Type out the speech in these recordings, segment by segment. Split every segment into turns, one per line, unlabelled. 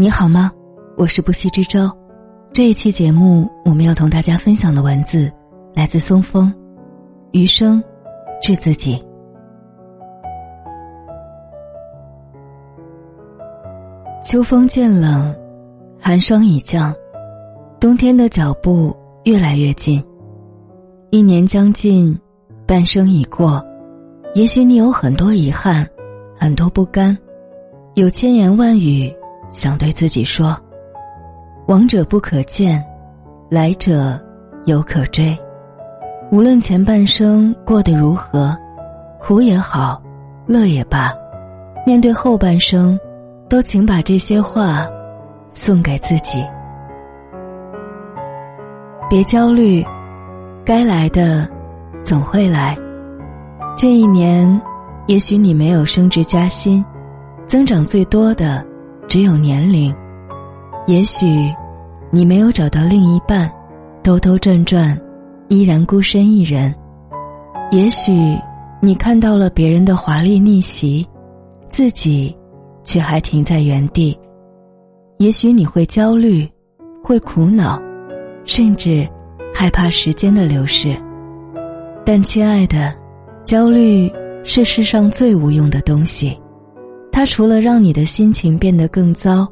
你好吗？我是不息之舟。这一期节目，我们要同大家分享的文字来自松风。余生，治自己。秋风渐冷，寒霜已降，冬天的脚步越来越近。一年将近，半生已过。也许你有很多遗憾，很多不甘，有千言万语。想对自己说：“往者不可见，来者犹可追。无论前半生过得如何，苦也好，乐也罢，面对后半生，都请把这些话送给自己。别焦虑，该来的总会来。这一年，也许你没有升职加薪，增长最多的。”只有年龄，也许你没有找到另一半，兜兜转转，依然孤身一人；也许你看到了别人的华丽逆袭，自己却还停在原地；也许你会焦虑，会苦恼，甚至害怕时间的流逝。但亲爱的，焦虑是世上最无用的东西。它除了让你的心情变得更糟，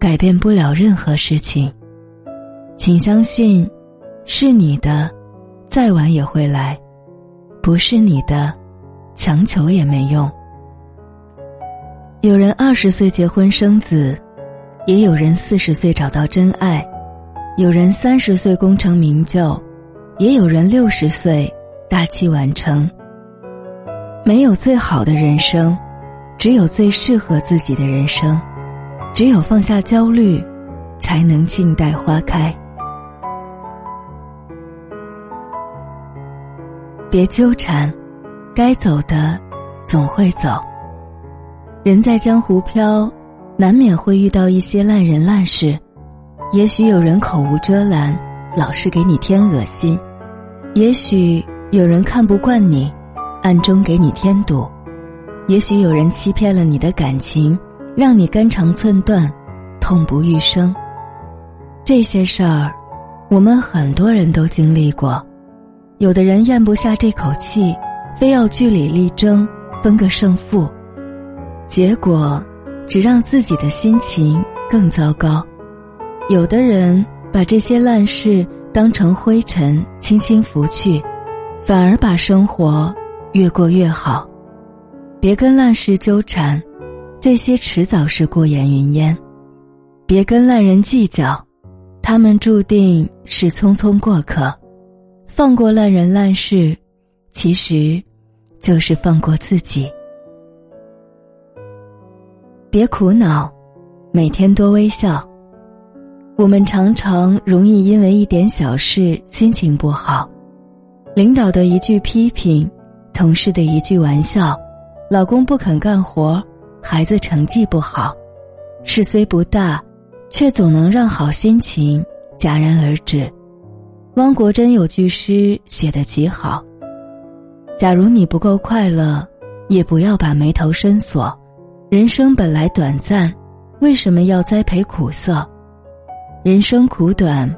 改变不了任何事情。请相信，是你的，再晚也会来；不是你的，强求也没用。有人二十岁结婚生子，也有人四十岁找到真爱；有人三十岁功成名就，也有人六十岁大器晚成。没有最好的人生。只有最适合自己的人生，只有放下焦虑，才能静待花开。别纠缠，该走的总会走。人在江湖飘，难免会遇到一些烂人烂事。也许有人口无遮拦，老是给你添恶心；也许有人看不惯你，暗中给你添堵。也许有人欺骗了你的感情，让你肝肠寸断，痛不欲生。这些事儿，我们很多人都经历过。有的人咽不下这口气，非要据理力争，分个胜负，结果只让自己的心情更糟糕。有的人把这些烂事当成灰尘，轻轻拂去，反而把生活越过越好。别跟烂事纠缠，这些迟早是过眼云烟；别跟烂人计较，他们注定是匆匆过客。放过烂人烂事，其实就是放过自己。别苦恼，每天多微笑。我们常常容易因为一点小事心情不好，领导的一句批评，同事的一句玩笑。老公不肯干活，孩子成绩不好，事虽不大，却总能让好心情戛然而止。汪国真有句诗写得极好：“假如你不够快乐，也不要把眉头深锁。人生本来短暂，为什么要栽培苦涩？人生苦短，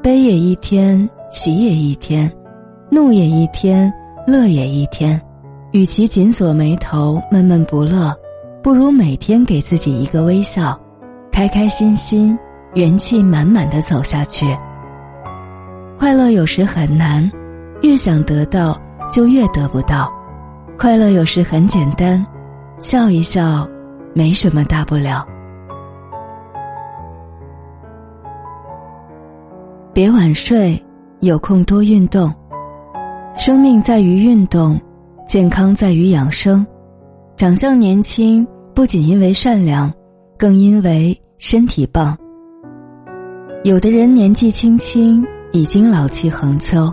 悲也一天，喜也一天，怒也一天，乐也一天。”与其紧锁眉头闷闷不乐，不如每天给自己一个微笑，开开心心、元气满满的走下去。快乐有时很难，越想得到就越得不到；快乐有时很简单，笑一笑，没什么大不了。别晚睡，有空多运动。生命在于运动。健康在于养生，长相年轻不仅因为善良，更因为身体棒。有的人年纪轻轻已经老气横秋，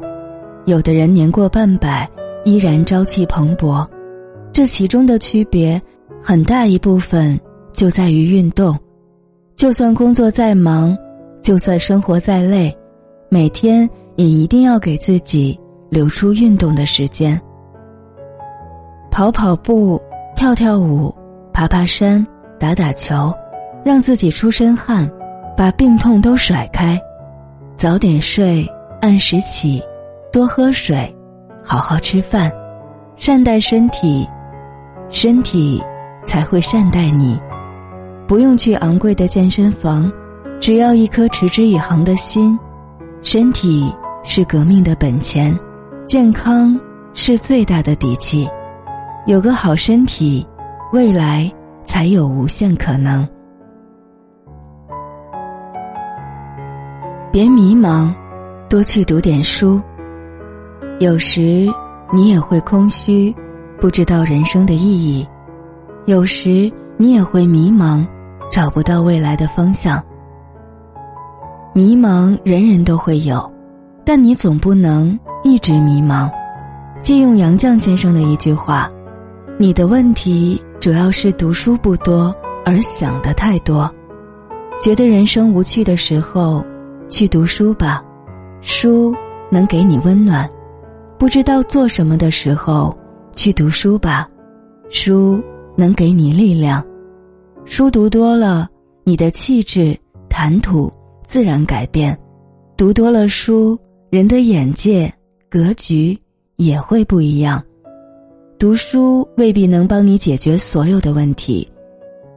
有的人年过半百依然朝气蓬勃，这其中的区别很大一部分就在于运动。就算工作再忙，就算生活再累，每天也一定要给自己留出运动的时间。跑跑步，跳跳舞，爬爬山，打打球，让自己出身汗，把病痛都甩开，早点睡，按时起，多喝水，好好吃饭，善待身体，身体才会善待你。不用去昂贵的健身房，只要一颗持之以恒的心。身体是革命的本钱，健康是最大的底气。有个好身体，未来才有无限可能。别迷茫，多去读点书。有时你也会空虚，不知道人生的意义；有时你也会迷茫。找不到未来的方向，迷茫人人都会有，但你总不能一直迷茫。借用杨绛先生的一句话：“你的问题主要是读书不多，而想的太多。觉得人生无趣的时候，去读书吧，书能给你温暖；不知道做什么的时候，去读书吧，书能给你力量。”书读多了，你的气质、谈吐自然改变。读多了书，人的眼界、格局也会不一样。读书未必能帮你解决所有的问题，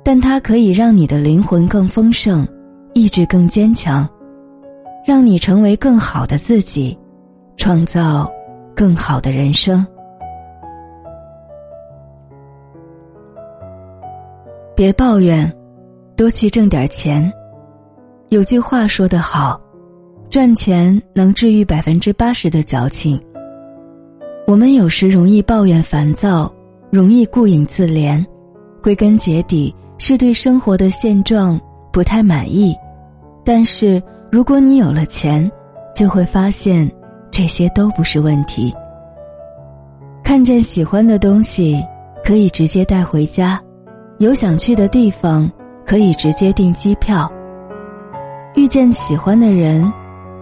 但它可以让你的灵魂更丰盛，意志更坚强，让你成为更好的自己，创造更好的人生。别抱怨，多去挣点钱。有句话说得好，赚钱能治愈百分之八十的矫情。我们有时容易抱怨烦躁，容易顾影自怜，归根结底是对生活的现状不太满意。但是如果你有了钱，就会发现这些都不是问题。看见喜欢的东西，可以直接带回家。有想去的地方，可以直接订机票；遇见喜欢的人，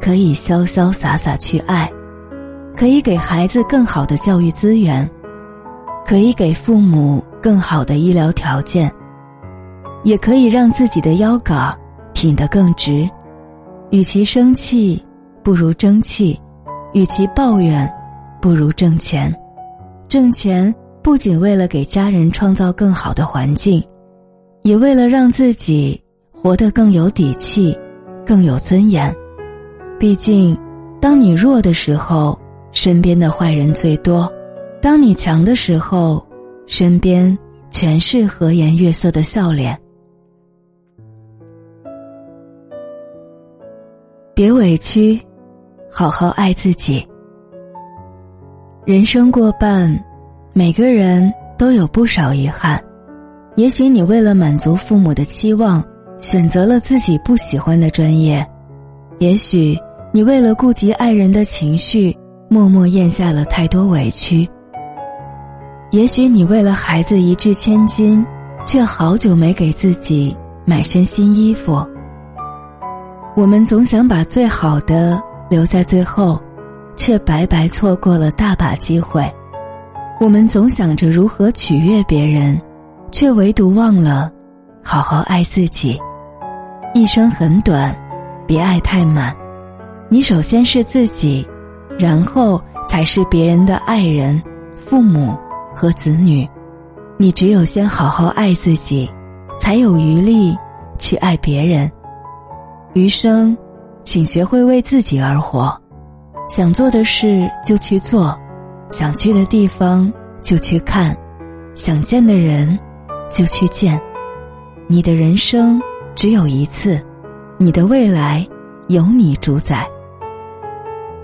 可以潇潇洒洒去爱；可以给孩子更好的教育资源，可以给父母更好的医疗条件，也可以让自己的腰杆挺得更直。与其生气，不如争气；与其抱怨，不如挣钱。挣钱。不仅为了给家人创造更好的环境，也为了让自己活得更有底气、更有尊严。毕竟，当你弱的时候，身边的坏人最多；当你强的时候，身边全是和颜悦色的笑脸。别委屈，好好爱自己。人生过半。每个人都有不少遗憾，也许你为了满足父母的期望，选择了自己不喜欢的专业；也许你为了顾及爱人的情绪，默默咽下了太多委屈；也许你为了孩子一掷千金，却好久没给自己买身新衣服。我们总想把最好的留在最后，却白白错过了大把机会。我们总想着如何取悦别人，却唯独忘了好好爱自己。一生很短，别爱太满。你首先是自己，然后才是别人的爱人、父母和子女。你只有先好好爱自己，才有余力去爱别人。余生，请学会为自己而活。想做的事就去做。想去的地方就去看，想见的人就去见。你的人生只有一次，你的未来由你主宰。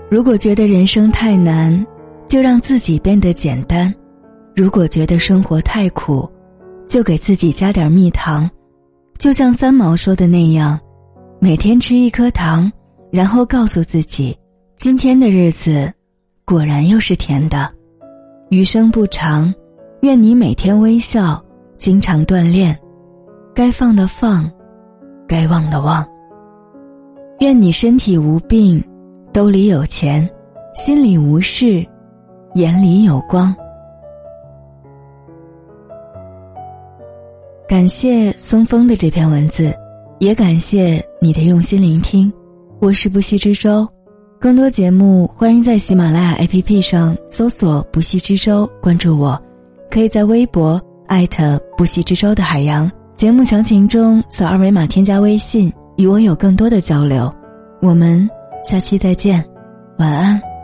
如果觉得人生太难，就让自己变得简单；如果觉得生活太苦，就给自己加点蜜糖。就像三毛说的那样，每天吃一颗糖，然后告诉自己，今天的日子。果然又是甜的，余生不长，愿你每天微笑，经常锻炼，该放的放，该忘的忘。愿你身体无病，兜里有钱，心里无事，眼里有光。感谢松风的这篇文字，也感谢你的用心聆听。我是不息之舟，更多节目欢迎在喜马拉雅 APP 上搜索“不息之舟”，关注我。可以在微博艾特“不息之舟”的海洋。节目详情中扫二维码添加微信，与我有更多的交流。我们下期再见，晚安。